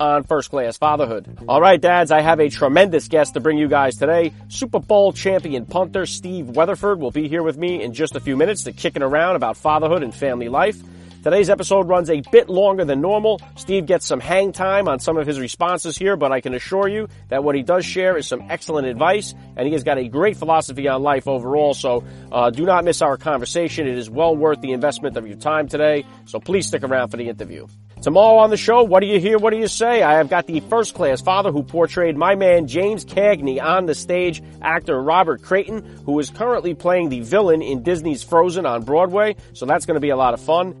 on First Class Fatherhood. All right, dads, I have a tremendous guest to bring you guys today. Super Bowl champion punter Steve Weatherford will be here with me in just a few minutes to kicking around about fatherhood and family life. Today's episode runs a bit longer than normal. Steve gets some hang time on some of his responses here, but I can assure you that what he does share is some excellent advice, and he has got a great philosophy on life overall. So uh, do not miss our conversation. It is well worth the investment of your time today. So please stick around for the interview. Tomorrow on the show, what do you hear? What do you say? I have got the first class father who portrayed my man James Cagney on the stage, actor Robert Creighton, who is currently playing the villain in Disney's Frozen on Broadway. So that's going to be a lot of fun.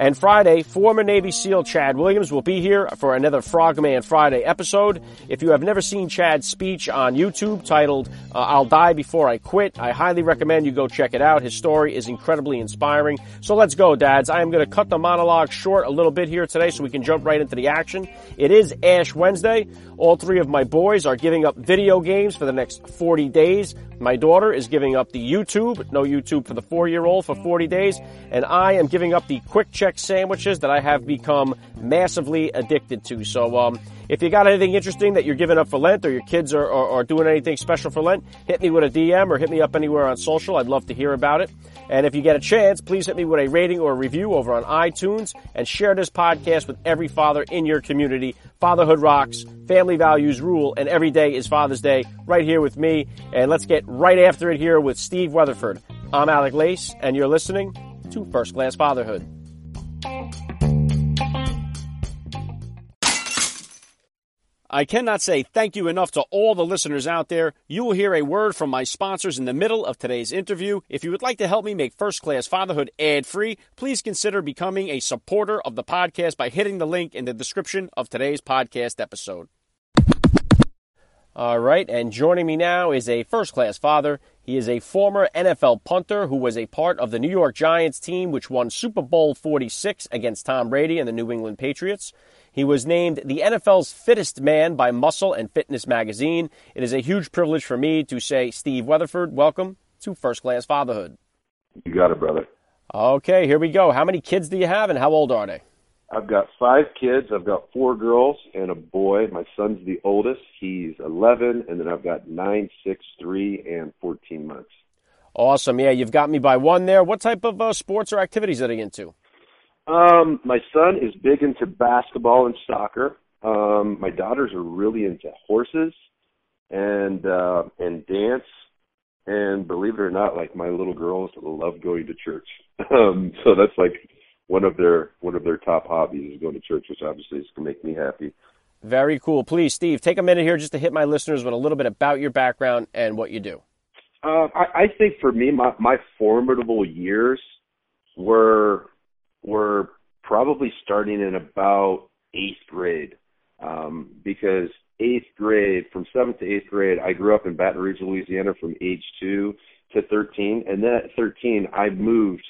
And Friday, former Navy SEAL Chad Williams will be here for another Frogman Friday episode. If you have never seen Chad's speech on YouTube titled uh, I'll Die Before I Quit, I highly recommend you go check it out. His story is incredibly inspiring. So let's go, dads. I am going to cut the monologue short a little bit here today so we can jump right into the action. It is Ash Wednesday. All three of my boys are giving up video games for the next 40 days. My daughter is giving up the YouTube, no YouTube for the four year old for 40 days. And I am giving up the QuickChek sandwiches that I have become massively addicted to. So, um, if you got anything interesting that you're giving up for Lent or your kids are, are, are, doing anything special for Lent, hit me with a DM or hit me up anywhere on social. I'd love to hear about it. And if you get a chance, please hit me with a rating or a review over on iTunes and share this podcast with every father in your community. Fatherhood rocks, family values rule, and every day is Father's Day right here with me. And let's get right after it here with Steve Weatherford. I'm Alec Lace, and you're listening to First Class Fatherhood. I cannot say thank you enough to all the listeners out there. You will hear a word from my sponsors in the middle of today's interview. If you would like to help me make First Class Fatherhood ad free, please consider becoming a supporter of the podcast by hitting the link in the description of today's podcast episode. All right, and joining me now is a first class father. He is a former NFL punter who was a part of the New York Giants team, which won Super Bowl 46 against Tom Brady and the New England Patriots. He was named the NFL's fittest man by Muscle and Fitness magazine. It is a huge privilege for me to say, Steve Weatherford, welcome to First Class Fatherhood. You got it, brother. Okay, here we go. How many kids do you have and how old are they? I've got five kids. I've got four girls and a boy. My son's the oldest. He's 11, and then I've got nine, six, three, and 14 months. Awesome. Yeah, you've got me by one there. What type of uh, sports or activities are they into? Um, my son is big into basketball and soccer. Um, my daughters are really into horses and uh and dance. And believe it or not, like my little girls love going to church. Um, so that's like one of their one of their top hobbies is going to church, which obviously is going to make me happy. Very cool. Please, Steve, take a minute here just to hit my listeners with a little bit about your background and what you do. Uh, I, I think for me, my, my formidable years were were probably starting in about eighth grade um, because eighth grade, from seventh to eighth grade, I grew up in Baton Rouge, Louisiana, from age two to thirteen, and then at thirteen, I moved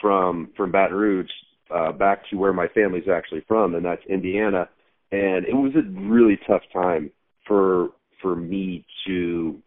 from from Baton Rouge uh, back to where my family's actually from, and that's Indiana. And it was a really tough time for for me to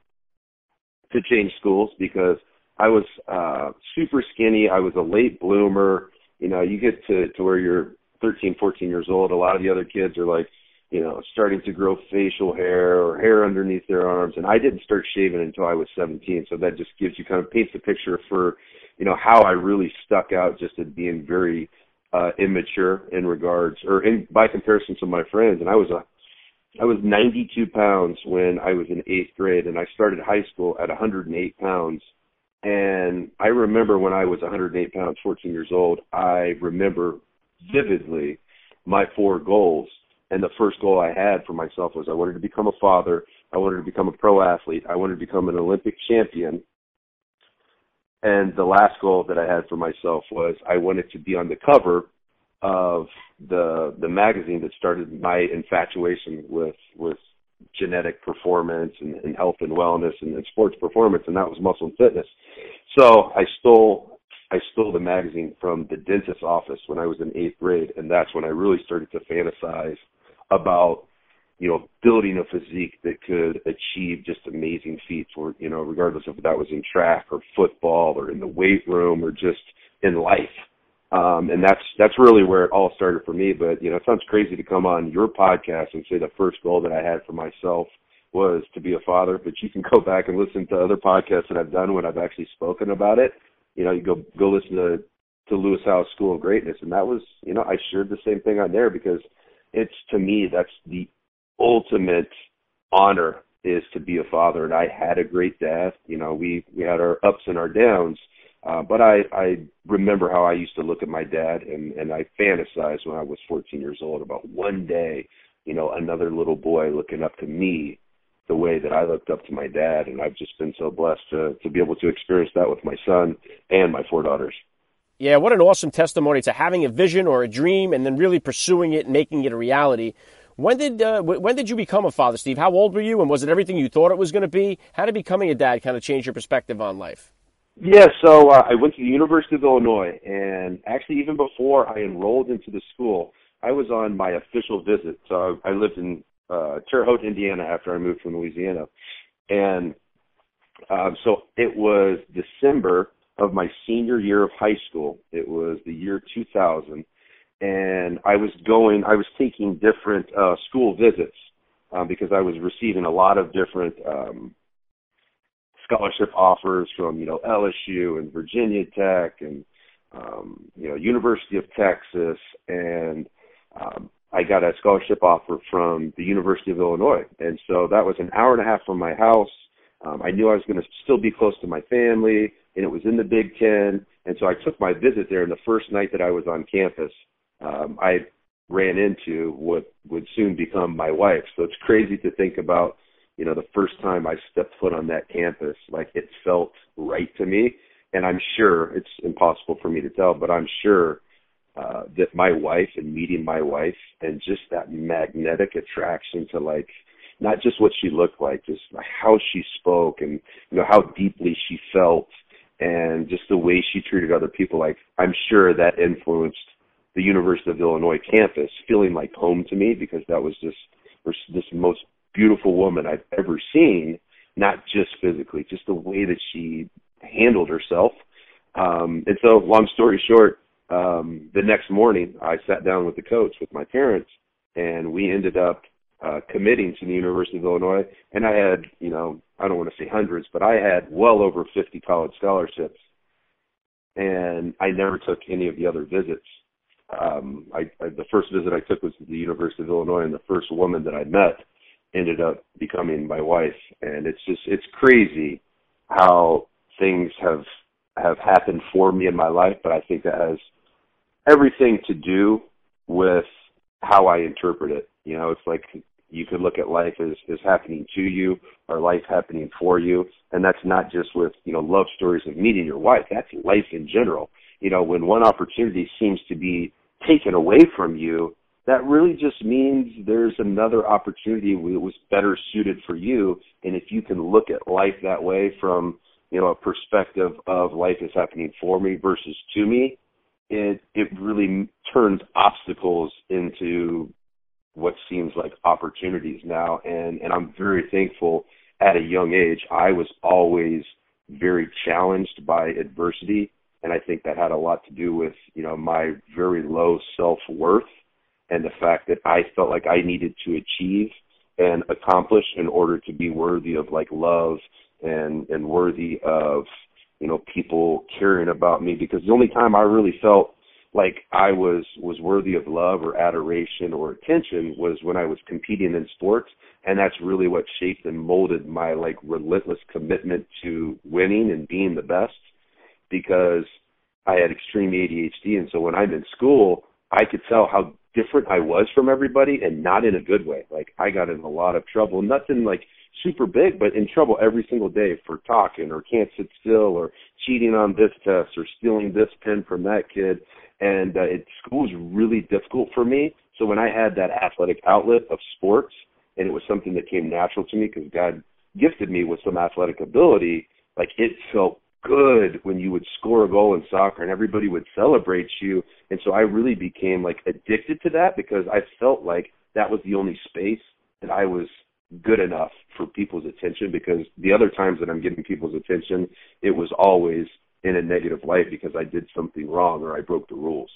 to change schools because I was uh super skinny. I was a late bloomer you know, you get to to where you're 13, 14 years old, a lot of the other kids are like, you know, starting to grow facial hair or hair underneath their arms, and I didn't start shaving until I was 17. So that just gives you kind of paints the picture for, you know, how I really stuck out just at being very uh immature in regards or in by comparison to my friends. And I was a I was 92 pounds when I was in 8th grade. And I started high school at 108 pounds and I remember when I was 108 pounds, 14 years old, I remember vividly my four goals. And the first goal I had for myself was I wanted to become a father. I wanted to become a pro athlete. I wanted to become an Olympic champion. And the last goal that I had for myself was I wanted to be on the cover of the the magazine that started my infatuation with with genetic performance and, and health and wellness and, and sports performance, and that was muscle and fitness. So I stole I stole the magazine from the dentist's office when I was in eighth grade, and that's when I really started to fantasize about you know building a physique that could achieve just amazing feats, or you know regardless if that was in track or football or in the weight room or just in life. Um, and that's that's really where it all started for me. But you know, it sounds crazy to come on your podcast and say the first goal that I had for myself was to be a father. But you can go back and listen to other podcasts that I've done when I've actually spoken about it. You know, you go go listen to to Lewis Howes School of Greatness, and that was you know I shared the same thing on there because it's to me that's the ultimate honor is to be a father, and I had a great dad. You know, we we had our ups and our downs uh, but I, I remember how I used to look at my dad and, and I fantasized when I was 14 years old about one day, you know, another little boy looking up to me the way that I looked up to my dad. And I've just been so blessed to, to be able to experience that with my son and my four daughters. Yeah, what an awesome testimony to having a vision or a dream and then really pursuing it and making it a reality. When did uh, when did you become a father, Steve? How old were you, and was it everything you thought it was going to be? How did becoming a dad kind of change your perspective on life? Yeah, so uh, I went to the University of Illinois, and actually, even before I enrolled into the school, I was on my official visit. So I lived in uh, Terre Haute, Indiana, after I moved from Louisiana, and um, so it was December of my senior year of high school. It was the year 2000, and I was going. I was taking different uh, school visits um, because I was receiving a lot of different um, scholarship offers from you know LSU and Virginia Tech and um, you know University of Texas, and um, I got a scholarship offer from the University of Illinois, and so that was an hour and a half from my house. Um, I knew I was going to still be close to my family, and it was in the Big Ten, and so I took my visit there. And the first night that I was on campus, um, I ran into what would soon become my wife. So it's crazy to think about you know, the first time I stepped foot on that campus, like it felt right to me. And I'm sure it's impossible for me to tell, but I'm sure uh, that my wife and meeting my wife and just that magnetic attraction to like not just what she looked like, just how she spoke and you know how deeply she felt and just the way she treated other people. Like I'm sure that influenced the University of Illinois campus feeling like home to me because that was just this most beautiful woman I've ever seen, not just physically, just the way that she handled herself. Um, and so, long story short, um, the next morning I sat down with the coach, with my parents, and we ended up uh, committing to the University of Illinois. And I had, you know, I don't want to say hundreds, but I had well over 50 college scholarships. And I never took any of the other visits. Um, I, I, the first visit I took was to the University of Illinois, and the first woman that I met ended up becoming my wife. And it's just it's crazy how things have have happened for me in my life but i think that has everything to do with how i interpret it. You know it's like you could look at life as as happening to you or life happening for you. And that's not just with you know love stories of meeting your wife. That's life in general. You know when one opportunity seems to be taken away from you that really just means there's another opportunity that was better suited for you. And if you can look at life that way from, you know, a perspective of life is happening for me versus to me, it, it really turns obstacles into what seems like opportunities now. And, and I'm very thankful at a young age. I was always very challenged by adversity. And I think that had a lot to do with, you know, my very low self worth and the fact that I felt like I needed to achieve and accomplish in order to be worthy of like love and and worthy of you know people caring about me. Because the only time I really felt like I was was worthy of love or adoration or attention was when I was competing in sports. And that's really what shaped and molded my like relentless commitment to winning and being the best. Because I had extreme ADHD and so when I'm in school I could tell how different I was from everybody and not in a good way. Like I got in a lot of trouble, nothing like super big, but in trouble every single day for talking or can't sit still or cheating on this test or stealing this pen from that kid. And uh, it, school was really difficult for me. So when I had that athletic outlet of sports and it was something that came natural to me because God gifted me with some athletic ability. Like it felt good when you would score a goal in soccer and everybody would celebrate you. And so I really became like addicted to that because I felt like that was the only space that I was good enough for people's attention because the other times that I'm getting people's attention, it was always in a negative light because I did something wrong or I broke the rules.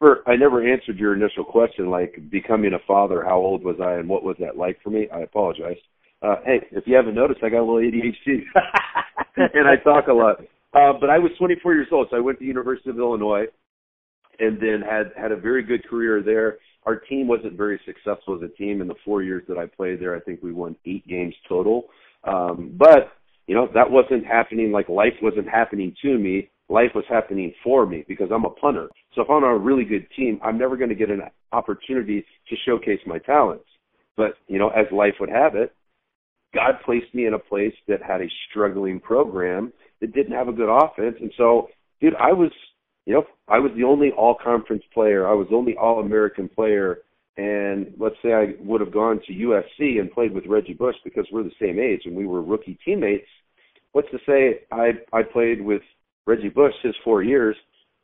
I never answered your initial question, like becoming a father, how old was I and what was that like for me? I apologize. Uh, hey, if you haven't noticed, I got a little ADHD and I talk a lot. Uh, but I was 24 years old, so I went to the University of Illinois and then had had a very good career there. Our team wasn't very successful as a team in the four years that I played there. I think we won eight games total. Um, but you know that wasn't happening. Like life wasn't happening to me. Life was happening for me because I'm a punter. So if I'm on a really good team, I'm never going to get an opportunity to showcase my talents. But you know, as life would have it, God placed me in a place that had a struggling program that didn't have a good offense. And so, dude, I was, you know, I was the only all conference player. I was the only all American player. And let's say I would have gone to USC and played with Reggie Bush because we're the same age and we were rookie teammates. What's to say I I played with Reggie Bush his four years,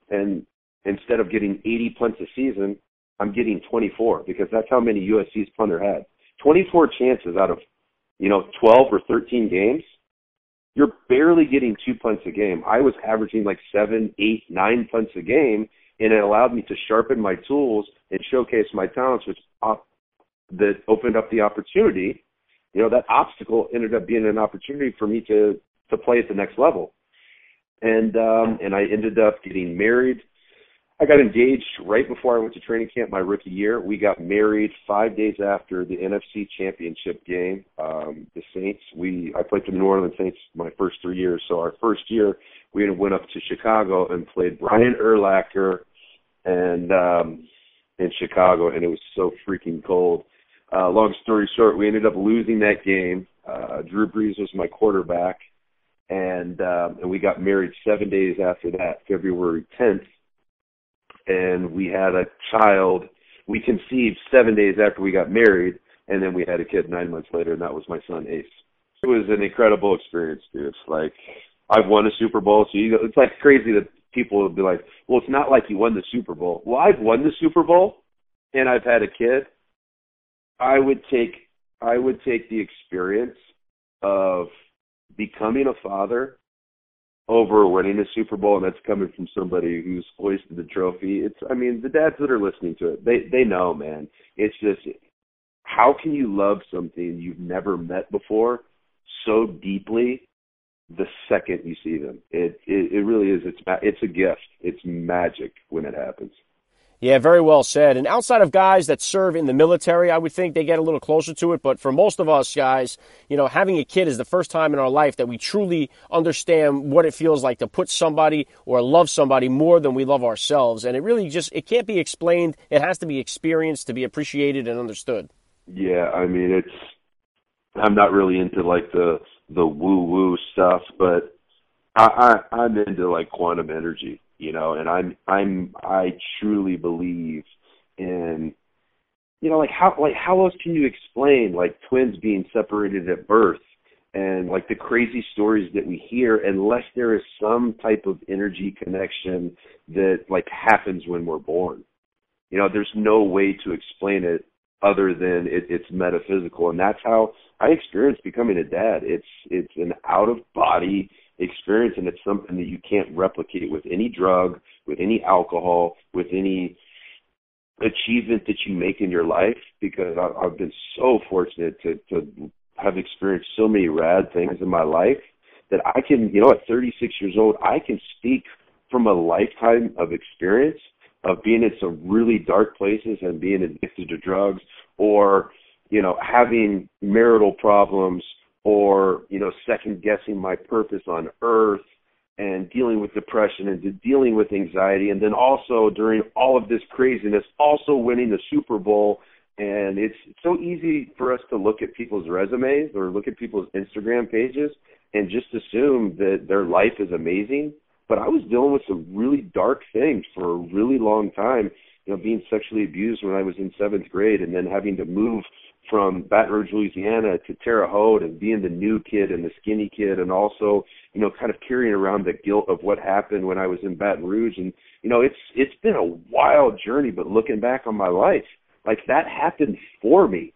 and instead of getting 80 punts a season, I'm getting 24 because that's how many USC's punter had. 24 chances out of you know 12 or 13 games you're barely getting two punts a game. I was averaging like seven, eight, nine punts a game, and it allowed me to sharpen my tools and showcase my talents, which op- that opened up the opportunity. You know, that obstacle ended up being an opportunity for me to to play at the next level, and um, and I ended up getting married I got engaged right before I went to training camp my rookie year. We got married five days after the NFC Championship game. Um, the Saints, we I played for the New Orleans Saints my first three years. So our first year, we went up to Chicago and played Brian Urlacher and um, in Chicago, and it was so freaking cold. Uh, long story short, we ended up losing that game. Uh, Drew Brees was my quarterback, and um, and we got married seven days after that, February 10th and we had a child. We conceived seven days after we got married, and then we had a kid nine months later, and that was my son Ace. It was an incredible experience, dude. It's like I've won a Super Bowl, so you, it's like crazy that people would be like, "Well, it's not like you won the Super Bowl." Well, I've won the Super Bowl, and I've had a kid. I would take I would take the experience of becoming a father over winning a Super Bowl, and that's coming from somebody who's hoisted the trophy. It's, I mean, the dads that are listening to it, they they know, man. It's just, how can you love something you've never met before so deeply the second you see them? It it, it really is. It's it's a gift. It's magic when it happens. Yeah, very well said. And outside of guys that serve in the military, I would think they get a little closer to it. But for most of us guys, you know, having a kid is the first time in our life that we truly understand what it feels like to put somebody or love somebody more than we love ourselves. And it really just, it can't be explained. It has to be experienced to be appreciated and understood. Yeah, I mean, it's, I'm not really into like the, the woo woo stuff, but I, I, I'm into like quantum energy you know, and I'm I'm I truly believe in you know, like how like how else can you explain like twins being separated at birth and like the crazy stories that we hear unless there is some type of energy connection that like happens when we're born. You know, there's no way to explain it other than it, it's metaphysical and that's how I experienced becoming a dad. It's it's an out of body experience and it's something that you can't replicate with any drug, with any alcohol, with any achievement that you make in your life because I, I've been so fortunate to, to have experienced so many rad things in my life that I can, you know, at 36 years old, I can speak from a lifetime of experience of being in some really dark places and being addicted to drugs or, you know, having marital problems or you know second guessing my purpose on earth and dealing with depression and dealing with anxiety and then also during all of this craziness also winning the super bowl. And it's so easy for us to look at people's resumes or look at people's instagram pages and just assume that their life is amazing. But i was dealing with some really dark things for a really long time you know being sexually abused when i was in seventh grade and then having to move from Baton Rouge, Louisiana to Terre Haute and being the new kid and the skinny kid and also, you know, kind of carrying around the guilt of what happened when I was in Baton Rouge and you know, it's it's been a wild journey but looking back on my life, like that happened for me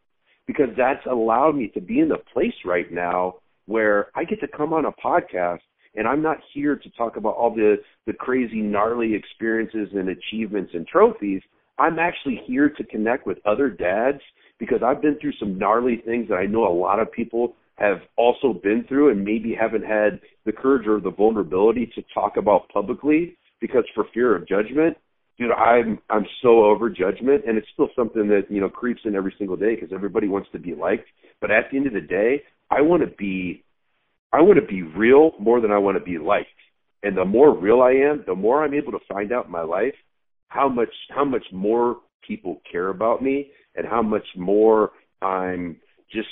because that's allowed me to be in the place right now where I get to come on a podcast and I'm not here to talk about all the the crazy gnarly experiences and achievements and trophies. I'm actually here to connect with other dads because I've been through some gnarly things that I know a lot of people have also been through and maybe haven't had the courage or the vulnerability to talk about publicly because for fear of judgment. Dude, I'm I'm so over judgment, and it's still something that you know creeps in every single day because everybody wants to be liked. But at the end of the day, I want to be, I want to be real more than I want to be liked. And the more real I am, the more I'm able to find out in my life how much how much more people care about me and how much more I'm just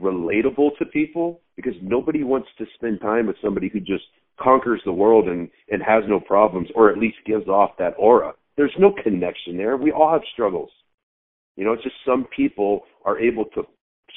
relatable to people because nobody wants to spend time with somebody who just conquers the world and and has no problems or at least gives off that aura. There's no connection there. We all have struggles. You know, it's just some people are able to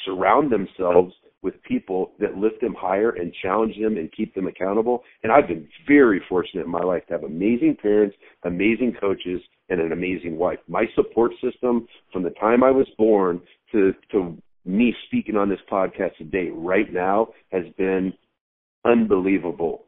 surround themselves with people that lift them higher and challenge them and keep them accountable. And I've been very fortunate in my life to have amazing parents, amazing coaches, and an amazing wife. My support system from the time I was born to to me speaking on this podcast today right now has been unbelievable.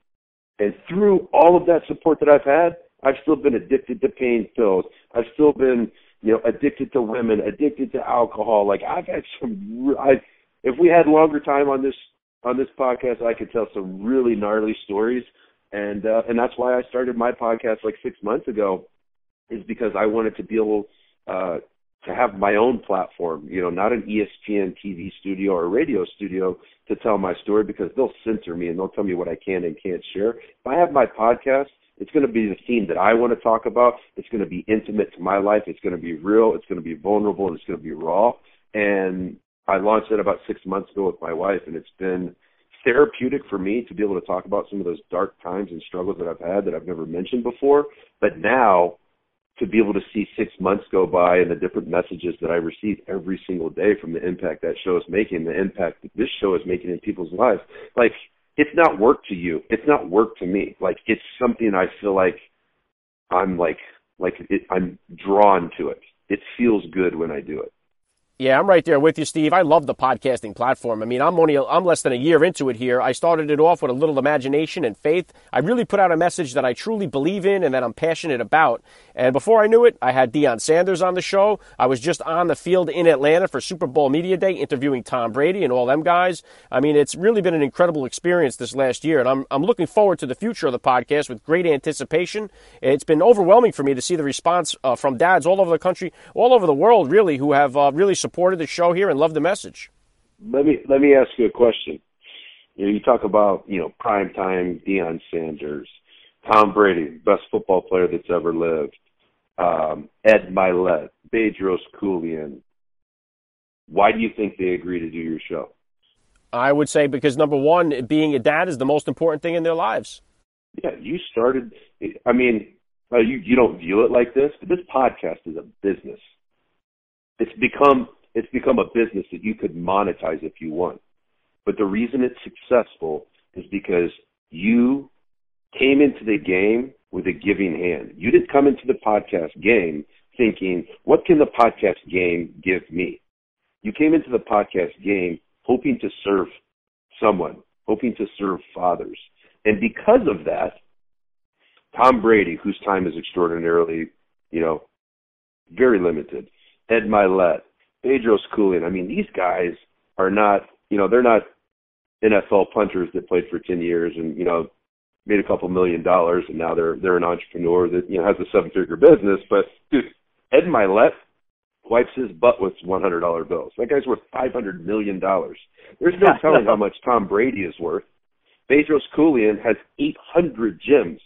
And through all of that support that I've had, I've still been addicted to pain pills. I've still been, you know, addicted to women, addicted to alcohol. Like I've had some I if we had longer time on this on this podcast, I could tell some really gnarly stories, and uh, and that's why I started my podcast like six months ago, is because I wanted to be able uh, to have my own platform, you know, not an ESPN TV studio or radio studio to tell my story because they'll censor me and they'll tell me what I can and can't share. If I have my podcast, it's going to be the theme that I want to talk about. It's going to be intimate to my life. It's going to be real. It's going to be vulnerable and it's going to be raw. And I launched it about six months ago with my wife, and it's been therapeutic for me to be able to talk about some of those dark times and struggles that I've had that I've never mentioned before. But now, to be able to see six months go by and the different messages that I receive every single day from the impact that show is making, the impact that this show is making in people's lives, like it's not work to you. It's not work to me. Like it's something I feel like I'm like like it, I'm drawn to it. It feels good when I do it. Yeah, I'm right there with you, Steve. I love the podcasting platform. I mean, I'm only I'm less than a year into it here. I started it off with a little imagination and faith. I really put out a message that I truly believe in and that I'm passionate about. And before I knew it, I had Deion Sanders on the show. I was just on the field in Atlanta for Super Bowl Media Day, interviewing Tom Brady and all them guys. I mean, it's really been an incredible experience this last year, and I'm I'm looking forward to the future of the podcast with great anticipation. It's been overwhelming for me to see the response uh, from dads all over the country, all over the world, really, who have uh, really supported the show here and love the message. Let me let me ask you a question. You know, you talk about you know prime time Deion Sanders, Tom Brady, best football player that's ever lived, um, Ed Mylett, Bedros Keuilian. Why do you think they agree to do your show? I would say because number one, being a dad is the most important thing in their lives. Yeah, you started. I mean, uh, you you don't view it like this, but this podcast is a business. It's become it's become a business that you could monetize if you want. But the reason it's successful is because you came into the game with a giving hand. You didn't come into the podcast game thinking, what can the podcast game give me? You came into the podcast game hoping to serve someone, hoping to serve fathers. And because of that, Tom Brady, whose time is extraordinarily, you know, very limited, Ed Mylett, Bedros Keuilian. I mean, these guys are not, you know, they're not NFL punters that played for 10 years and, you know, made a couple million dollars and now they're they're an entrepreneur that, you know, has a seven figure business. But dude, Ed Mylett wipes his butt with one hundred dollar bills. That guy's worth five hundred million dollars. There's no telling how much Tom Brady is worth. Bedros Keuilian has eight hundred gyms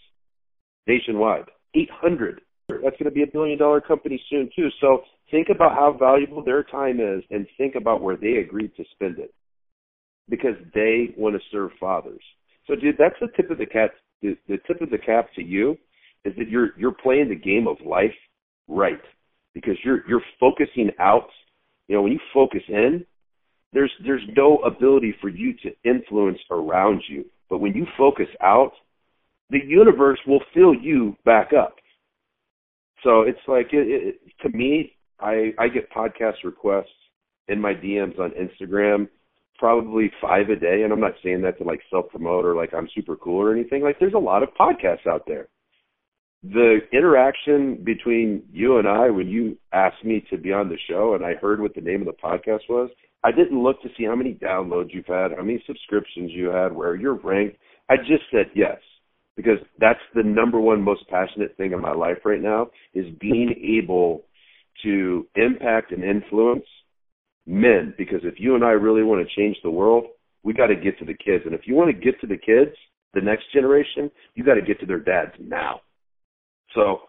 nationwide. Eight hundred. That's going to be a billion dollar company soon too. So think about how valuable their time is and think about where they agreed to spend it because they want to serve fathers. So dude, that's the tip of the cap. The, the tip of the cap to you is that you're you're playing the game of life right because you're you're focusing out You know, when you focus in, there's there's no ability for you to influence around you. But when you focus out, the universe will fill you back up. So it's like it, it, to me, I I get podcast requests in my DMs on Instagram, probably five a day, and I'm not saying that to like self promote or like I'm super cool or anything. Like there's a lot of podcasts out there. The interaction between you and I when you asked me to be on the show and I heard what the name of the podcast was, I didn't look to see how many downloads you've had, how many subscriptions you had, where you're ranked. I just said yes because that's the number one most passionate thing in my life right now is being able to impact and influence men because if you and I really want to change the world, we got to get to the kids. And if you want to get to the kids, the next generation, you got to get to their dads now. So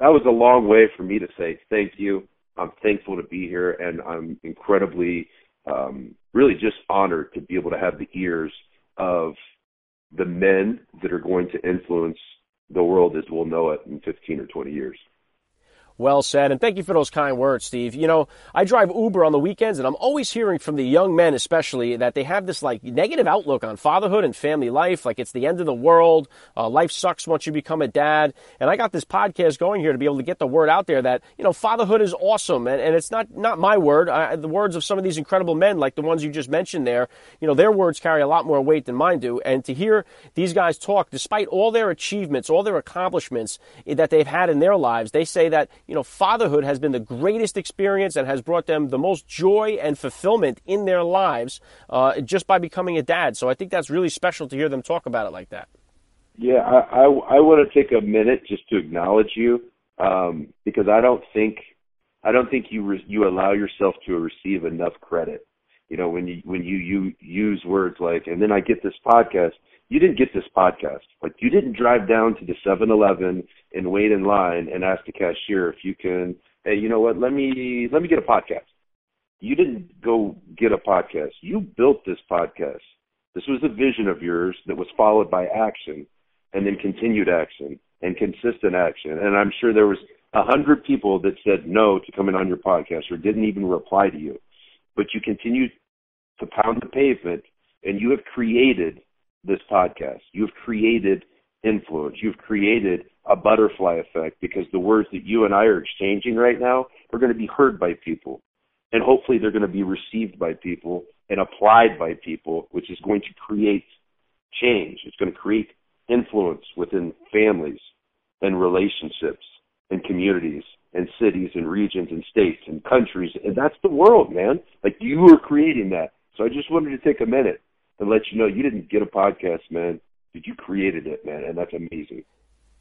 that was a long way for me to say thank you. I'm thankful to be here, and I'm incredibly, um, really just honored to be able to have the ears of the men that are going to influence the world as we'll know it in 15 or 20 years. Well said, and thank you for those kind words, Steve. You know, I drive Uber on the weekends, and I'm always hearing from the young men, especially, that they have this like negative outlook on fatherhood and family life, like it's the end of the world. Uh, life sucks once you become a dad. And I got this podcast going here to be able to get the word out there that you know fatherhood is awesome, and, and it's not not my word. I, the words of some of these incredible men, like the ones you just mentioned there, you know, their words carry a lot more weight than mine do. And to hear these guys talk, despite all their achievements, all their accomplishments that they've had in their lives, they say that you know, fatherhood has been the greatest experience and has brought them the most joy and fulfillment in their lives uh, just by becoming a dad. So I think that's really special to hear them talk about it like that. Yeah, I, I, I want to take a minute just to acknowledge you um, because I don't think I don't think you re- you allow yourself to receive enough credit. You know, when you when you, you use words like, and then I get this podcast you didn't get this podcast. Like you didn't drive down to the 7-Eleven and wait in line and ask the cashier if you can. Hey, you know what? Let me let me get a podcast. You didn't go get a podcast. You built this podcast. This was a vision of yours that was followed by action, and then continued action and consistent action. And I'm sure there was a hundred people that said no to coming on your podcast or didn't even reply to you, but you continued to pound the pavement, and you have created this podcast. You've created influence. You've created a butterfly effect because the words that you and I are exchanging right now are going to be heard by people. And hopefully they're going to be received by people and applied by people, which is going to create change. It's going to create influence within families and relationships and communities and cities and regions and states and countries. And that's the world, man. Like you are creating that. So I just wanted to take a minute and let you know you didn't get a podcast, man. But you created it, man, and that's amazing.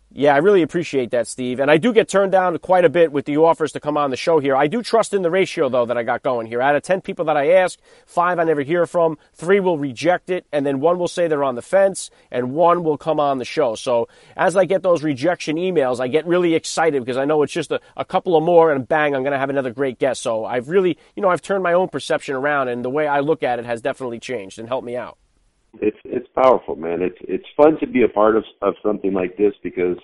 Yeah, I really appreciate that, Steve. And I do get turned down quite a bit with the offers to come on the show here. I do trust in the ratio, though, that I got going here. Out of 10 people that I ask, five I never hear from, three will reject it, and then one will say they're on the fence, and one will come on the show. So as I get those rejection emails, I get really excited because I know it's just a, a couple of more, and bang, I'm going to have another great guest. So I've really, you know, I've turned my own perception around, and the way I look at it has definitely changed and helped me out it's it's powerful, man. It's it's fun to be a part of of something like this because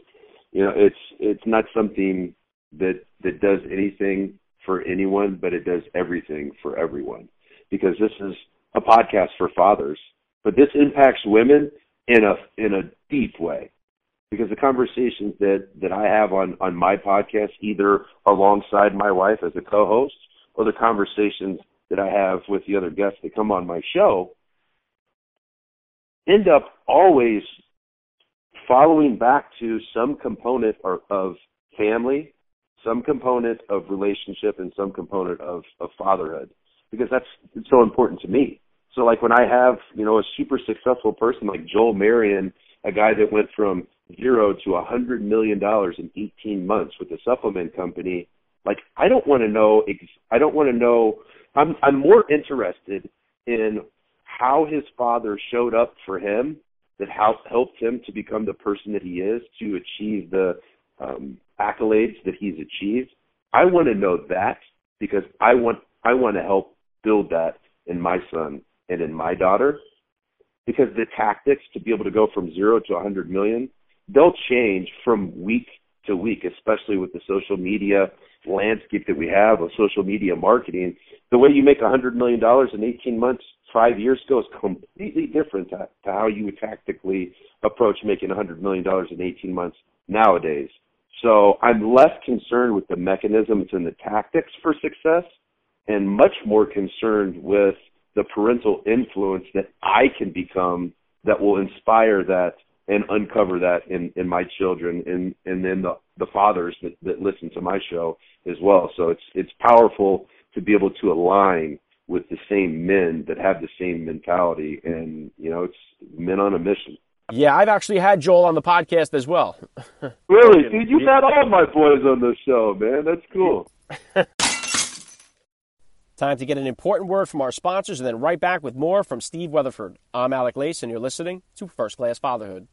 you know it's it's not something that that does anything for anyone, but it does everything for everyone. Because this is a podcast for fathers, but this impacts women in a in a deep way. Because the conversations that that I have on on my podcast, either alongside my wife as a co-host, or the conversations that I have with the other guests that come on my show, end up always following back to some component or, of family, some component of relationship, and some component of, of fatherhood, because that's so important to me. So, like when I have you know a super successful person like Joel Marion, a guy that went from zero to a hundred million dollars in 18 months with a supplement company, like I don't want to know. I don't want to know. I'm I'm more interested in how his father showed up for him that helped him to become the person that he is to achieve the um, accolades that he's achieved. I want to know that because I want I want to help build that in my son and in my daughter because the tactics to be able to go from zero to a 100 million they'll change from week to week, especially with the social media landscape that we have of social media marketing. The way you make a hundred million dollars in 18 months five years ago is completely different to, to how you would tactically approach making a hundred million dollars in 18 months nowadays. So I'm less concerned with the mechanisms and the tactics for success and much more concerned with the parental influence that I can become that will inspire that and uncover that in, in my children and, and then the, the fathers that, that listen to my show as well. So it's, it's powerful to be able to align with the same men that have the same mentality and, you know, it's men on a mission. Yeah, I've actually had Joel on the podcast as well. really? Dude, you've had all my boys on the show, man. That's cool. Time to get an important word from our sponsors and then right back with more from Steve Weatherford. I'm Alec Lace and you're listening to First Class Fatherhood.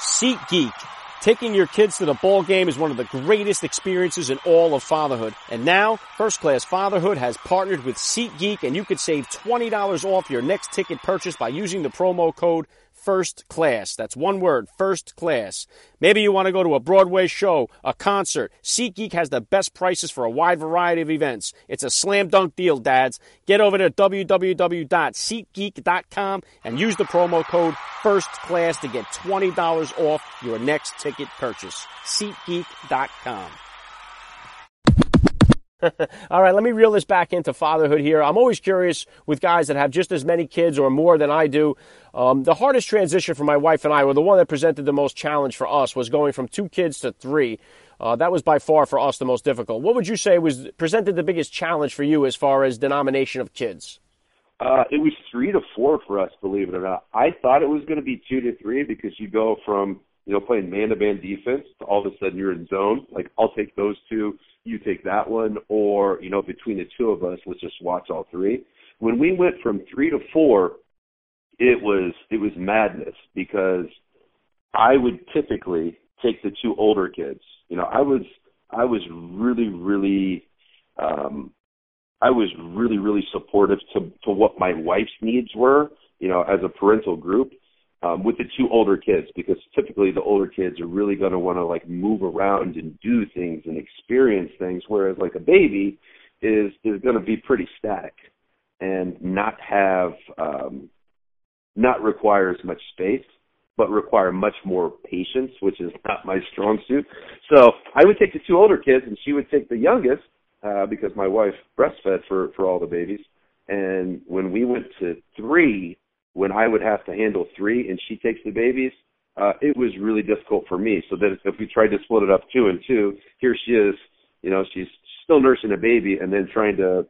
SeatGeek. Taking your kids to the ball game is one of the greatest experiences in all of fatherhood. And now, First Class Fatherhood has partnered with SeatGeek and you could save $20 off your next ticket purchase by using the promo code first class. That's one word, first class. Maybe you want to go to a Broadway show, a concert. SeatGeek has the best prices for a wide variety of events. It's a slam dunk deal, dads. Get over to www.seatgeek.com and use the promo code first class to get $20 off your next ticket purchase. SeatGeek.com. All right, let me reel this back into fatherhood here. I'm always curious with guys that have just as many kids or more than I do. Um, the hardest transition for my wife and I, or the one that presented the most challenge for us, was going from two kids to three. Uh, that was by far for us the most difficult. What would you say was presented the biggest challenge for you as far as denomination of kids? Uh, it was three to four for us, believe it or not. I thought it was going to be two to three because you go from you know playing man to man defense to all of a sudden you're in zone. Like I'll take those two you take that one, or you know, between the two of us, let's just watch all three. When we went from three to four, it was it was madness because I would typically take the two older kids. You know, I was I was really really um I was really really supportive to to what my wife's needs were, you know, as a parental group um, with the two older kids because typically the older kids are really going to want to like move around and do things and experience things, whereas like a baby is is going to be pretty static and not have um, not require as much space, but require much more patience, which is not my strong suit. So I would take the two older kids, and she would take the youngest uh, because my wife breastfed for for all the babies. And when we went to three, when I would have to handle three and she takes the babies, uh, it was really difficult for me. So that if we tried to split it up two and two, here she is, you know, she's still nursing a baby and then trying to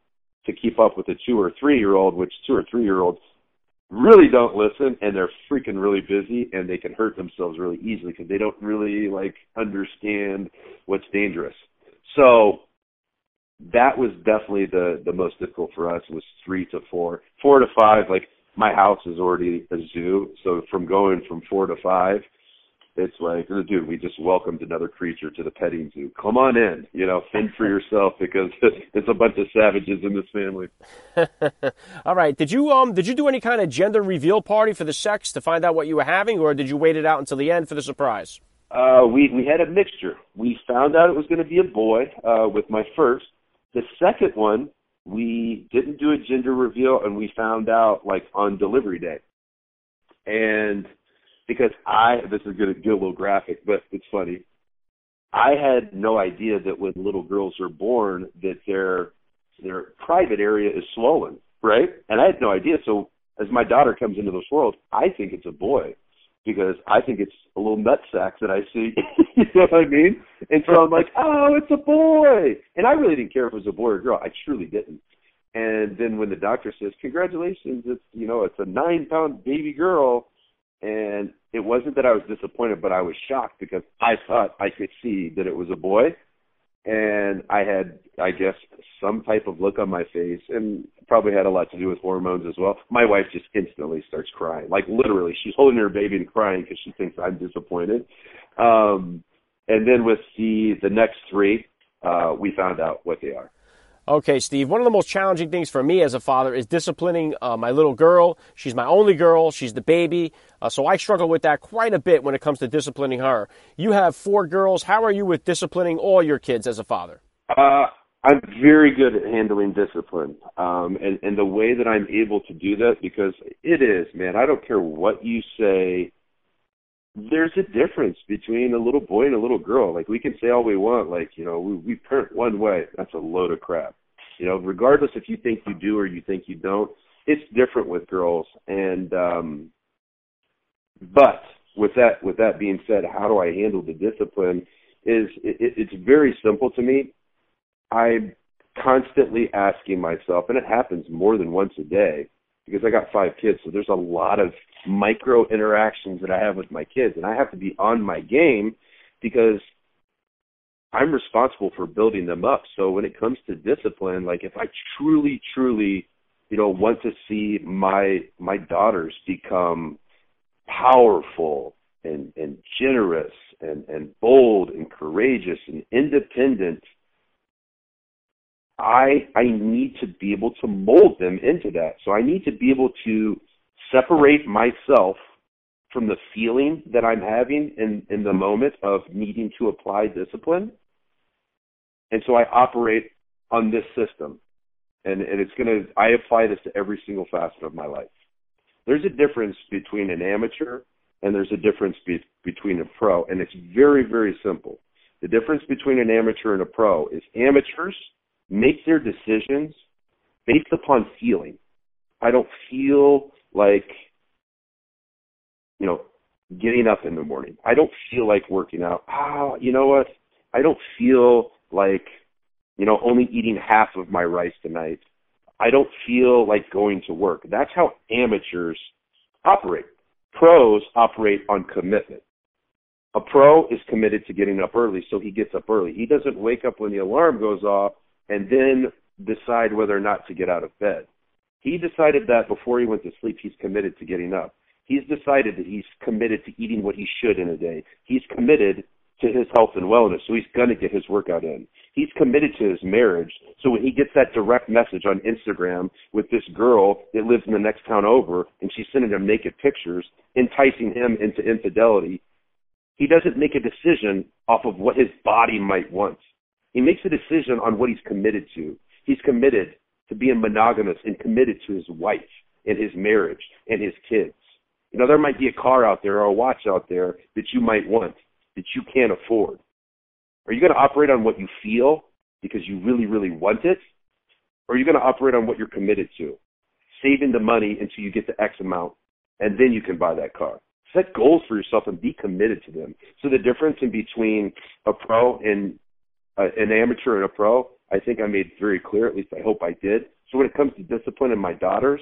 to keep up with a two or three year old, which two or three year olds really don't listen and they're freaking really busy and they can hurt themselves really easily because they don't really like understand what's dangerous. So that was definitely the the most difficult for us was three to four, four to five. Like my house is already a zoo, so from going from four to five, it's like, dude, we just welcomed another creature to the petting zoo. Come on in, you know, fend for yourself because it's a bunch of savages in this family. All right, did you um did you do any kind of gender reveal party for the sex to find out what you were having, or did you wait it out until the end for the surprise? Uh, we we had a mixture. We found out it was going to be a boy uh, with my first. The second one, we didn't do a gender reveal and we found out like on delivery day. And because I this is gonna get a little graphic, but it's funny. I had no idea that when little girls are born that their their private area is swollen, right? And I had no idea. So as my daughter comes into this world, I think it's a boy because I think it's a little nut sack that I see. you know what I mean? And so I'm like, oh, it's a boy. And I really didn't care if it was a boy or a girl. I truly didn't. And then when the doctor says, congratulations, it's, you know, it's a nine pound baby girl. And it wasn't that I was disappointed, but I was shocked because I thought I could see that it was a boy and I had, I guess, some type of look on my face, and probably had a lot to do with hormones as well. My wife just instantly starts crying, like literally, she's holding her baby and crying because she thinks I'm disappointed. Um, and then with the the next three, uh, we found out what they are. Okay, Steve. One of the most challenging things for me as a father is disciplining uh, my little girl. She's my only girl. She's the baby. Uh, so I struggle with that quite a bit when it comes to disciplining her. You have four girls. How are you with disciplining all your kids as a father? Uh, I'm very good at handling discipline. Um, and, and the way that I'm able to do that, because it is, man, I don't care what you say there's a difference between a little boy and a little girl. Like we can say all we want, like you know, we we parent one way. That's a load of crap. You know, regardless if you think you do or you think you don't, it's different with girls. And um, but with that with that being said, how do I handle the discipline? Is it, it's very simple to me. I'm constantly asking myself, and it happens more than once a day because I got five kids, so there's a lot of micro interactions that I have with my kids, and I have to be on my game because I'm responsible for building them up. So when it comes to discipline, like if I truly, truly, you know, want to see my my daughters become powerful and and generous and and bold and courageous and independent I I need to be able to mold them into that. So I need to be able to separate myself from the feeling that I'm having in, in the moment of needing to apply discipline. And so I operate on this system. And, and it's going to, I apply this to every single facet of my life. There's a difference between an amateur and there's a difference be, between a pro. And it's very, very simple. The difference between an amateur and a pro is amateurs make their decisions based upon feeling. I don't feel like, you know, getting up in the morning. I don't feel like working out. Ah, you know what? I don't feel like, you know, only eating half of my rice tonight. I don't feel like going to work. That's how amateurs operate. Pros operate on commitment. A pro is committed to getting up early, so he gets up early. He doesn't wake up when the alarm goes off and then decide whether or not to get out of bed. He decided that before he went to sleep, he's committed to getting up. He's decided that he's committed to eating what he should in a day. He's committed to his health and wellness, so he's going to get his workout in. He's committed to his marriage, so when he gets that direct message on Instagram with this girl that lives in the next town over, and she's sending him naked pictures, enticing him into infidelity, he doesn't make a decision off of what his body might want. He makes a decision on what he's committed to. He's committed to being monogamous and committed to his wife and his marriage and his kids. You know, there might be a car out there or a watch out there that you might want that you can't afford. Are you going to operate on what you feel because you really, really want it? Or are you going to operate on what you're committed to? Saving the money until you get to X amount, and then you can buy that car. Set goals for yourself and be committed to them. So the difference in between a pro and uh, an amateur and a pro, I think I made very clear, at least I hope I did. So when it comes to discipline in my daughters,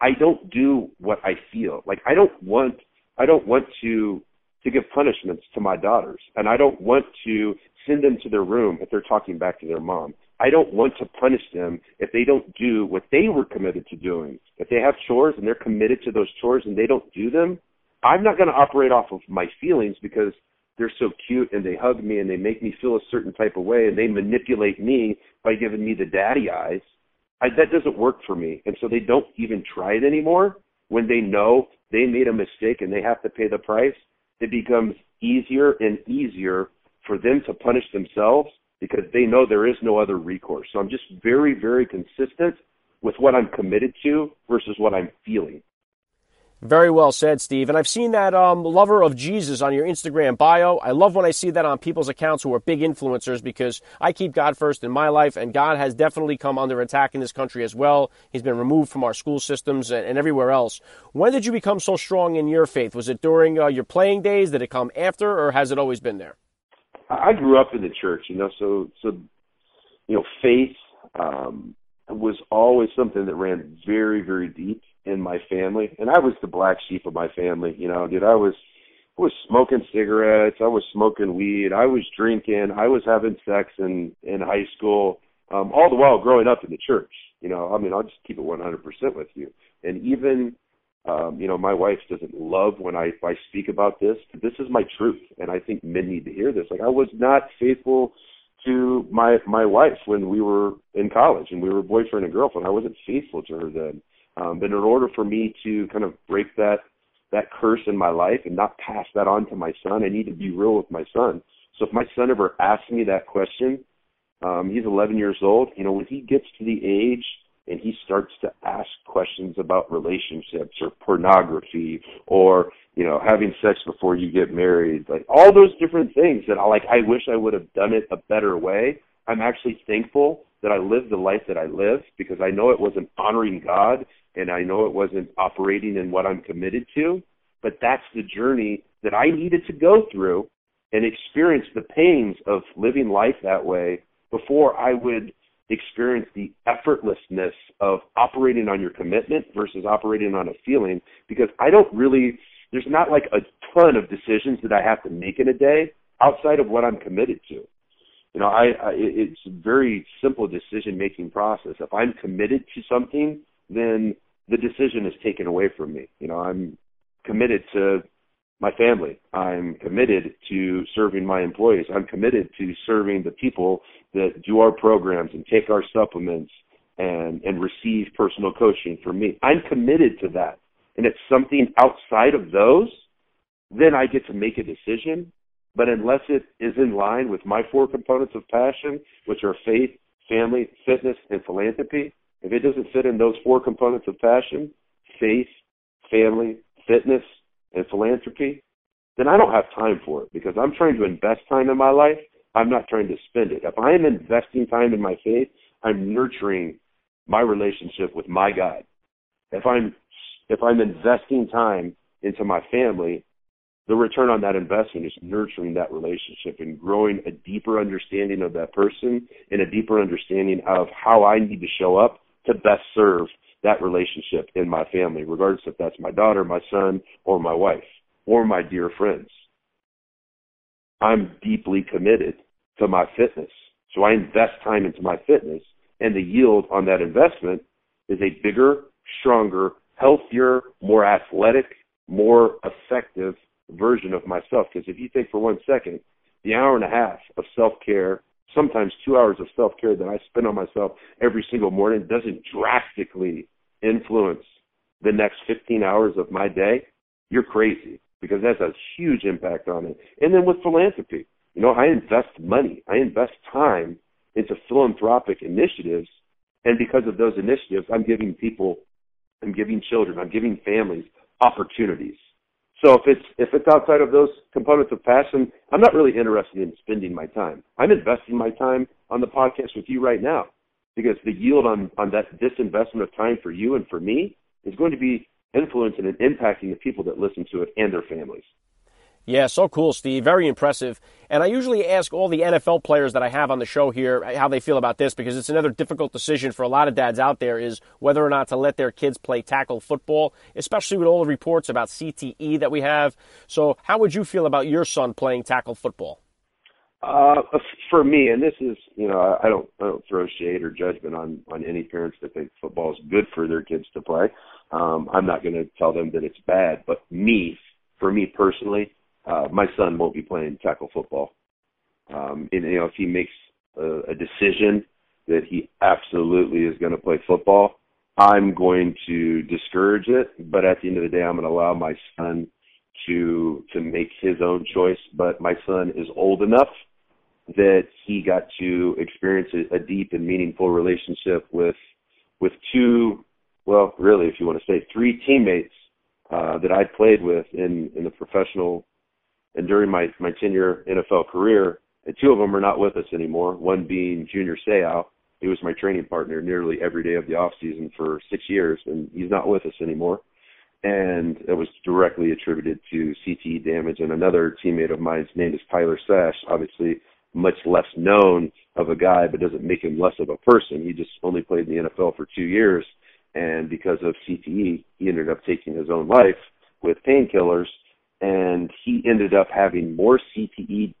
I don't do what I feel. Like I don't want I don't want to to give punishments to my daughters and I don't want to send them to their room if they're talking back to their mom. I don't want to punish them if they don't do what they were committed to doing. If they have chores and they're committed to those chores and they don't do them, I'm not going to operate off of my feelings because they're so cute and they hug me and they make me feel a certain type of way and they manipulate me by giving me the daddy eyes. I, that doesn't work for me. And so they don't even try it anymore when they know they made a mistake and they have to pay the price. It becomes easier and easier for them to punish themselves because they know there is no other recourse. So I'm just very, very consistent with what I'm committed to versus what I'm feeling. Very well said, Steve. And I've seen that um, lover of Jesus on your Instagram bio. I love when I see that on people's accounts who are big influencers because I keep God first in my life, and God has definitely come under attack in this country as well. He's been removed from our school systems and, and everywhere else. When did you become so strong in your faith? Was it during uh, your playing days? Did it come after, or has it always been there? I grew up in the church, you know, so so you know, faith um, was always something that ran very, very deep in my family, and I was the black sheep of my family. You know, dude, I was I was smoking cigarettes, I was smoking weed, I was drinking, I was having sex in in high school, um, all the while growing up in the church. You know, I mean, I'll just keep it 100% with you. And even, um, you know, my wife doesn't love when I I speak about this. But this is my truth, and I think men need to hear this. Like, I was not faithful to my my wife when we were in college and we were boyfriend and girlfriend. I wasn't faithful to her then. Um, but in order for me to kind of break that that curse in my life and not pass that on to my son, I need to be real with my son. So if my son ever asks me that question, um, he's 11 years old. You know, when he gets to the age and he starts to ask questions about relationships or pornography or you know having sex before you get married like all those different things that I like I wish I would have done it a better way I'm actually thankful that I lived the life that I lived because I know it wasn't honoring God and I know it wasn't operating in what I'm committed to but that's the journey that I needed to go through and experience the pains of living life that way before I would experience the effortlessness of operating on your commitment versus operating on a feeling because I don't really there's not like a ton of decisions that I have to make in a day outside of what I'm committed to. You know, I, I it's a very simple decision making process. If I'm committed to something, then the decision is taken away from me. You know, I'm committed to my family. I'm committed to serving my employees. I'm committed to serving the people that do our programs and take our supplements and and receive personal coaching from me. I'm committed to that. And it's something outside of those, then I get to make a decision. But unless it is in line with my four components of passion, which are faith, family, fitness, and philanthropy, if it doesn't fit in those four components of passion, faith, family, fitness, and philanthropy, then I don't have time for it because I'm trying to invest time in my life. I'm not trying to spend it. If I am investing time in my faith, I'm nurturing my relationship with my God. If I'm if I'm investing time into my family, the return on that investment is nurturing that relationship and growing a deeper understanding of that person and a deeper understanding of how I need to show up to best serve that relationship in my family, regardless if that's my daughter, my son, or my wife, or my dear friends. I'm deeply committed to my fitness. So I invest time into my fitness, and the yield on that investment is a bigger, stronger, healthier, more athletic, more effective version of myself. Because if you think for one second, the hour and a half of self care, sometimes two hours of self care that I spend on myself every single morning doesn't drastically influence the next 15 hours of my day, you're crazy because that's a huge impact on it. And then with philanthropy, you know, I invest money, I invest time into philanthropic initiatives. And because of those initiatives, I'm giving people, I'm giving children, I'm giving families opportunities. So if it's if it's outside of those components of passion, I'm not really interested in spending my time. I'm investing my time on the podcast with you right now because the yield on, on that disinvestment of time for you and for me is going to be influencing and impacting the people that listen to it and their families. Yeah, so cool, Steve. Very impressive. And I usually ask all the NFL players that I have on the show here how they feel about this because it's another difficult decision for a lot of dads out there is whether or not to let their kids play tackle football, especially with all the reports about CTE that we have. So, how would you feel about your son playing tackle football? Uh, for me, and this is, you know, I don't, I don't throw shade or judgment on on any parents that think football is good for their kids to play. Um, I'm not going to tell them that it's bad, but me, for me personally, uh, my son won't be playing tackle football. Um, and you know, if he makes a, a decision that he absolutely is going to play football, I'm going to discourage it. But at the end of the day, I'm going to allow my son to to make his own choice. But my son is old enough that he got to experience a, a deep and meaningful relationship with with two, well, really, if you want to say, three teammates uh, that I played with in in the professional and during my my ten year NFL career. And two of them are not with us anymore. One being Junior Seau. He was my training partner nearly every day of the off season for six years, and he's not with us anymore. And it was directly attributed to CTE damage. And another teammate of mine's name is Tyler Sash, obviously much less known of a guy, but doesn't make him less of a person. He just only played in the NFL for two years, and because of CTE, he ended up taking his own life with painkillers, and he ended up having more CTE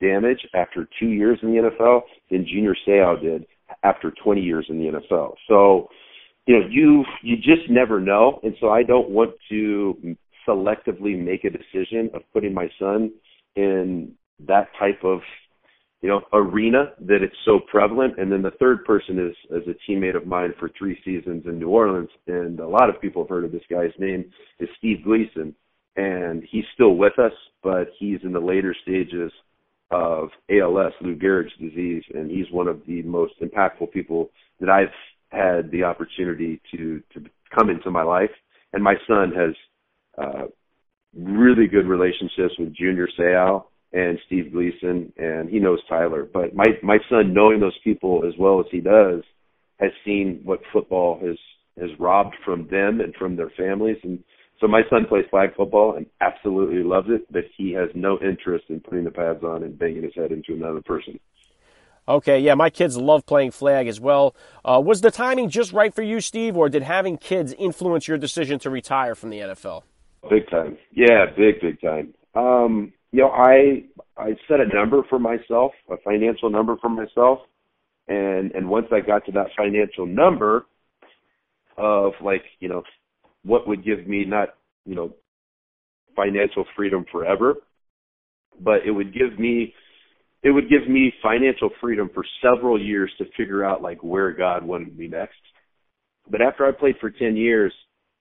damage after two years in the NFL than Junior Seau did after 20 years in the NFL. So, you know, you you just never know, and so I don't want to selectively make a decision of putting my son in that type of you know arena that it's so prevalent. And then the third person is is a teammate of mine for three seasons in New Orleans, and a lot of people have heard of this guy's name is Steve Gleason, and he's still with us, but he's in the later stages of ALS, Lou Gehrig's disease, and he's one of the most impactful people that I've had the opportunity to to come into my life. And my son has uh, really good relationships with Junior Seau and Steve Gleason, and he knows Tyler. But my my son, knowing those people as well as he does, has seen what football has has robbed from them and from their families. And so my son plays flag football and absolutely loves it, but he has no interest in putting the pads on and banging his head into another person. Okay, yeah, my kids love playing flag as well. Uh, was the timing just right for you, Steve, or did having kids influence your decision to retire from the NFL? Big time. Yeah, big, big time. Um, you know, I I set a number for myself, a financial number for myself, and and once I got to that financial number of like, you know, what would give me not, you know, financial freedom forever, but it would give me it would give me financial freedom for several years to figure out like where God wanted me next. But after I played for 10 years,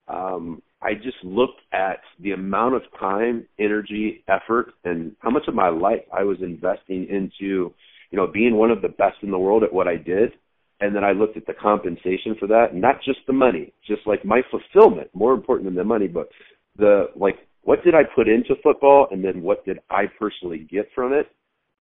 um, I just looked at the amount of time, energy, effort, and how much of my life I was investing into, you know, being one of the best in the world at what I did. And then I looked at the compensation for that, not just the money, just like my fulfillment, more important than the money, but the like, what did I put into football, and then what did I personally get from it?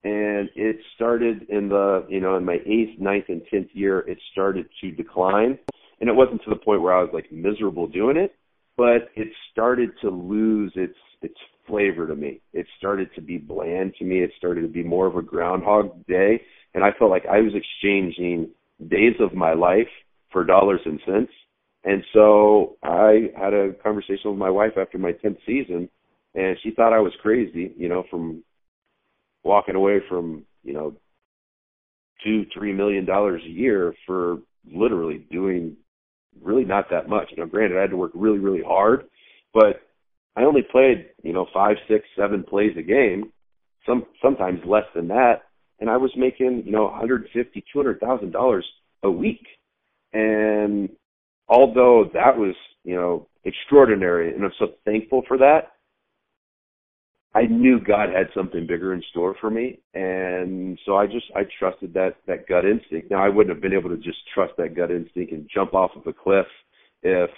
and it started in the you know in my eighth, ninth, and tenth year. It started to decline, and it wasn't to the point where I was like miserable doing it, but it started to lose its its flavor to me. It started to be bland to me. It started to be more of a groundhog day, and I felt like I was exchanging days of my life for dollars and cents. And so I had a conversation with my wife after my 10th season, and she thought I was crazy, you know, from walking away from you know two three million dollars a year for literally doing really not that much. You know, granted I had to work really really hard, but I only played you know five six seven plays a game, some sometimes less than that, and I was making you know one hundred fifty two hundred thousand dollars a week, and although that was you know extraordinary, and I'm so thankful for that I knew God had something bigger in store for me, and so I just I trusted that that gut instinct. Now I wouldn't have been able to just trust that gut instinct and jump off of a cliff if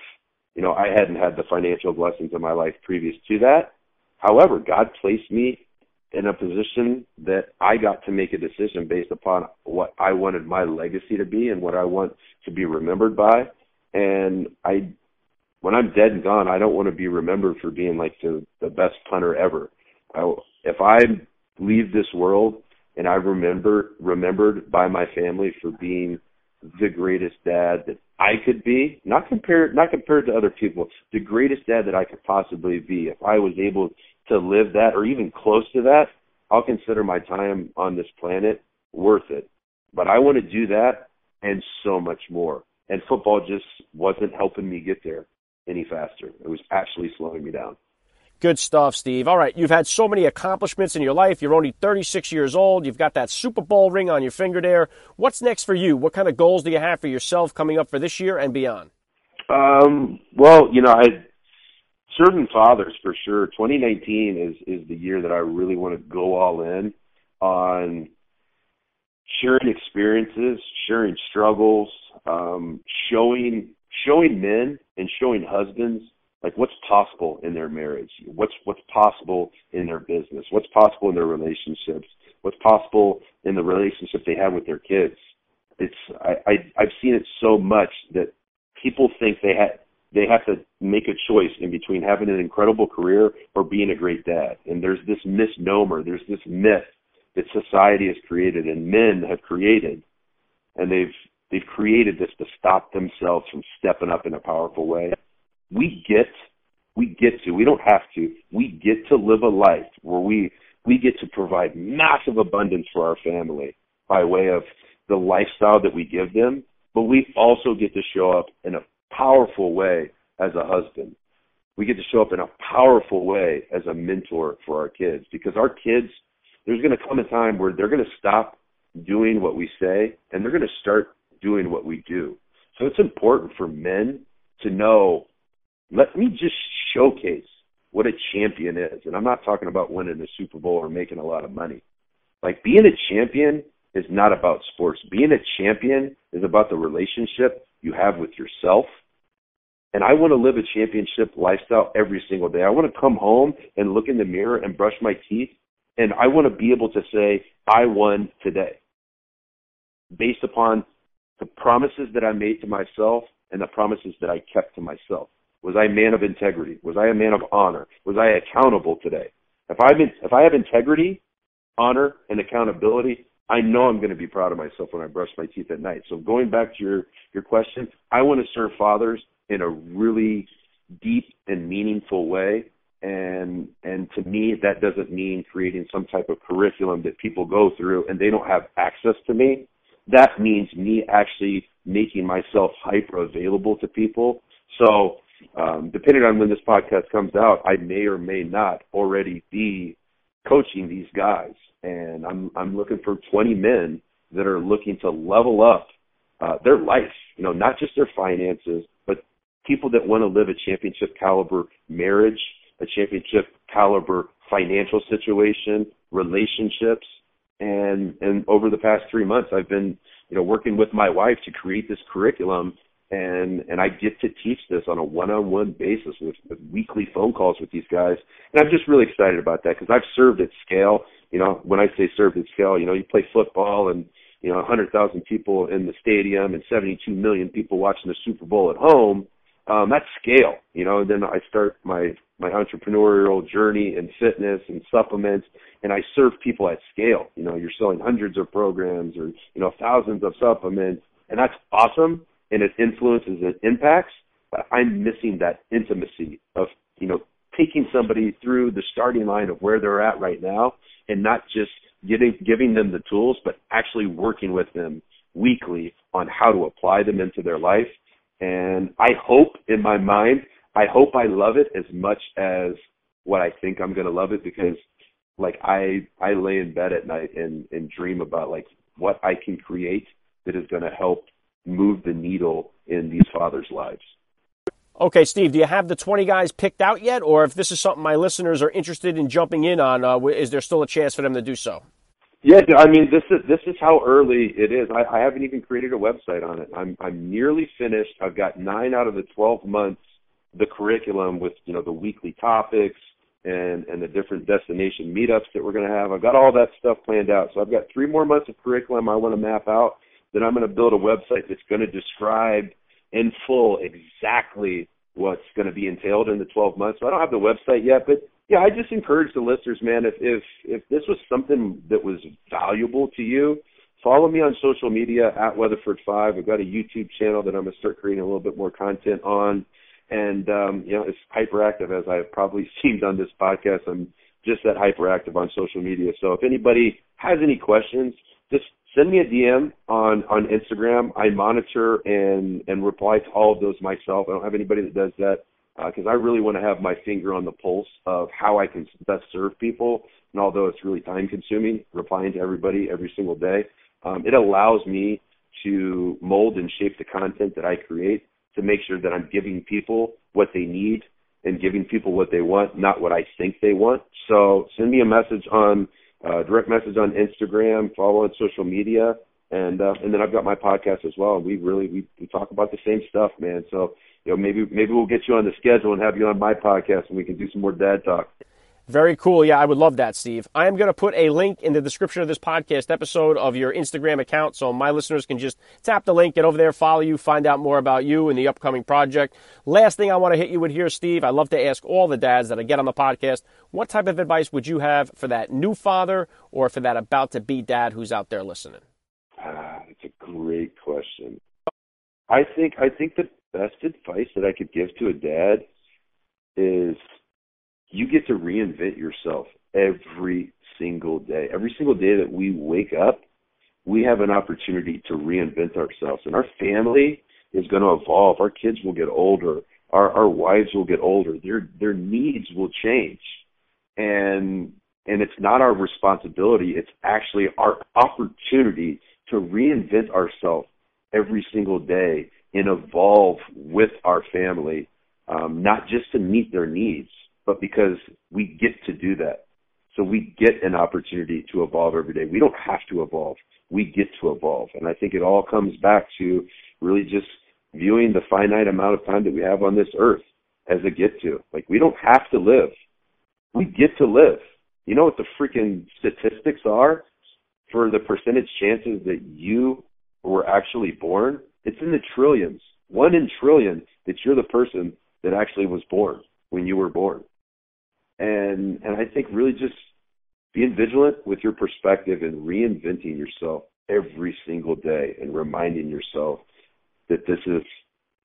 you know I hadn't had the financial blessings of my life previous to that. However, God placed me in a position that I got to make a decision based upon what I wanted my legacy to be and what I want to be remembered by. And I, when I'm dead and gone, I don't want to be remembered for being like the the best punter ever. I, if I leave this world and I remember remembered by my family for being the greatest dad that I could be, not compared not compared to other people, the greatest dad that I could possibly be. If I was able to live that or even close to that, I'll consider my time on this planet worth it. But I want to do that and so much more. And football just wasn't helping me get there any faster. It was actually slowing me down. Good stuff, Steve. All right, you've had so many accomplishments in your life. You're only 36 years old. You've got that Super Bowl ring on your finger there. What's next for you? What kind of goals do you have for yourself coming up for this year and beyond? Um, well, you know, I certain fathers for sure. 2019 is is the year that I really want to go all in on sharing experiences, sharing struggles, um, showing showing men and showing husbands like what's possible in their marriage? What's what's possible in their business? What's possible in their relationships? What's possible in the relationship they have with their kids? It's i, I i've seen it so much that people think they have they have to make a choice in between having an incredible career or being a great dad. And there's this misnomer there's this myth that society has created and men have created. And they've they've created this to stop themselves from stepping up in a powerful way. We get we get to we don't have to we get to live a life where we we get to provide massive abundance for our family by way of the lifestyle that we give them but we also get to show up in a powerful way as a husband we get to show up in a powerful way as a mentor for our kids because our kids there's going to come a time where they're going to stop doing what we say and they're going to start doing what we do. So it's important for men to know, let me just showcase what a champion is. And I'm not talking about winning the Super Bowl or making a lot of money. Like being a champion is not about sports. Being a champion is about the relationship you have with yourself. And I want to live a championship lifestyle every single day. I want to come home and look in the mirror and brush my teeth. And I want to be able to say, I won today based upon the promises that I made to myself and the promises that I kept to myself. Was I a man of integrity? Was I a man of honor? Was I accountable today? If I if I have integrity, honor, and accountability, I know I'm going to be proud of myself when I brush my teeth at night. So going back to your your question, I want to serve fathers in a really deep and meaningful way. And and to me, that doesn't mean creating some type of curriculum that people go through and they don't have access to me. That means me actually making myself hyper available to people. So um, depending on when this podcast comes out, I may or may not already be coaching these guys, and I'm I'm looking for 20 men that are looking to level up uh, their life. You know, not just their finances, but people that want to live a championship caliber marriage, a championship caliber financial situation, relationships, and and over the past three months, I've been you know working with my wife to create this curriculum and and I get to teach this on a one-on-one basis with, with weekly phone calls with these guys, and I'm just really excited about that because I've served at scale. You know, when I say served at scale, you know, you play football and you know 100,000 people in the stadium and 72 million people watching the Super Bowl at home. Um, that's scale, you know. And then I start my my entrepreneurial journey in fitness and supplements, and I serve people at scale. You know, you're selling hundreds of programs or you know thousands of supplements, and that's awesome and it influences and impacts, but I'm missing that intimacy of, you know, taking somebody through the starting line of where they're at right now and not just getting giving them the tools, but actually working with them weekly on how to apply them into their life. And I hope in my mind, I hope I love it as much as what I think I'm gonna love it because like I I lay in bed at night and and dream about like what I can create that is gonna help move the needle in these fathers' lives. Okay, Steve, do you have the 20 guys picked out yet? Or if this is something my listeners are interested in jumping in on, uh, is there still a chance for them to do so? Yeah, I mean, this is this is how early it is. I, I haven't even created a website on it. I'm I'm nearly finished. I've got nine out of the 12 months the curriculum with you know the weekly topics and and the different destination meetups that we're going to have. I've got all that stuff planned out. So I've got three more months of curriculum I want to map out then I'm going to build a website that's going to describe in full exactly what's going to be entailed in the 12 months. So I don't have the website yet, but yeah, I just encourage the listeners, man, if if if this was something that was valuable to you, follow me on social media at Weatherford Five. I've got a YouTube channel that I'm gonna start creating a little bit more content on, and um, you know, it's hyperactive as I've probably seemed on this podcast. I'm just that hyperactive on social media. So if anybody has any questions, just send me a DM on on Instagram. I monitor and and reply to all of those myself. I don't have anybody that does that because uh, I really want to have my finger on the pulse of how I can best serve people. And although it's really time consuming, replying to everybody every single day, um, it allows me to mold and shape the content that I create to make sure that I'm giving people what they need and giving people what they want, not what I think they want. So send me a message on uh, direct message on Instagram, follow on social media, and uh, and then I've got my podcast as well. We really we, we talk about the same stuff, man. So you know maybe maybe we'll get you on the schedule and have you on my podcast, and we can do some more dad talk. Very cool. Yeah, I would love that, Steve. I am going to put a link in the description of this podcast episode of your Instagram account so my listeners can just tap the link, get over there, follow you, find out more about you and the upcoming project. Last thing I want to hit you with here, Steve, I love to ask all the dads that I get on the podcast, what type of advice would you have for that new father or for that about to be dad who's out there listening? Ah, it's a great question. I think I think the best advice that I could give to a dad is you get to reinvent yourself every single day. Every single day that we wake up, we have an opportunity to reinvent ourselves. And our family is going to evolve. Our kids will get older. Our our wives will get older. Their their needs will change. And And it's not our responsibility. It's actually our opportunity to reinvent ourselves every single day and evolve with our family, um, not just to meet their needs, but because we get to do that. So we get an opportunity to evolve every day. We don't have to evolve. We get to evolve. And I think it all comes back to really just viewing the finite amount of time that we have on this earth as a get to. Like we don't have to live. We get to live. You know what the freaking statistics are for the percentage chances that you were actually born? It's in the trillions. One in trillion that you're the person that actually was born when you were born. And and I think really just being vigilant with your perspective and reinventing yourself every single day and reminding yourself that this is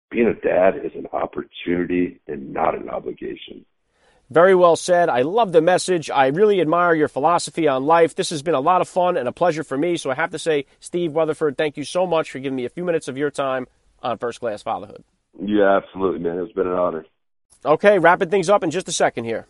being a dad is an opportunity and not an obligation. Very well said. I love the message. I really admire your philosophy on life. This has been a lot of fun and a pleasure for me. So I have to say, Steve Weatherford, thank you so much for giving me a few minutes of your time on First Class Fatherhood. Yeah, absolutely, man. It's been an honor. Okay, wrapping things up in just a second here.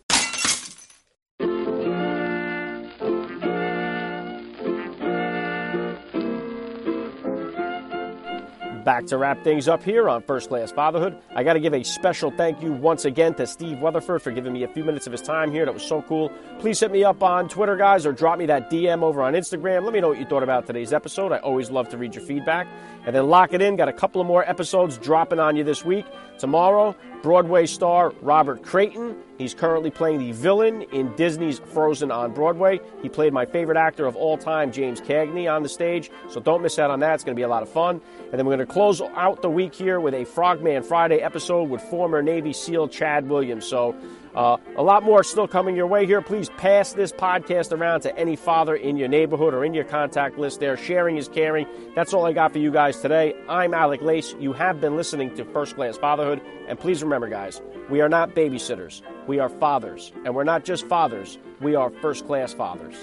Back to wrap things up here on First Class Fatherhood. I got to give a special thank you once again to Steve Weatherford for giving me a few minutes of his time here. That was so cool. Please hit me up on Twitter, guys, or drop me that DM over on Instagram. Let me know what you thought about today's episode. I always love to read your feedback. And then lock it in. Got a couple of more episodes dropping on you this week. Tomorrow, Broadway star Robert Creighton. He's currently playing the villain in Disney's Frozen on Broadway. He played my favorite actor of all time, James Cagney, on the stage. So don't miss out on that. It's going to be a lot of fun. And then we're going to close out the week here with a Frogman Friday episode with former Navy SEAL Chad Williams. So uh, a lot more still coming your way here. Please pass this podcast around to any father in your neighborhood or in your contact list there. Sharing is caring. That's all I got for you guys today. I'm Alec Lace. You have been listening to First Class Fatherhood. And please remember, guys, we are not babysitters. We are fathers. And we're not just fathers, we are first class fathers.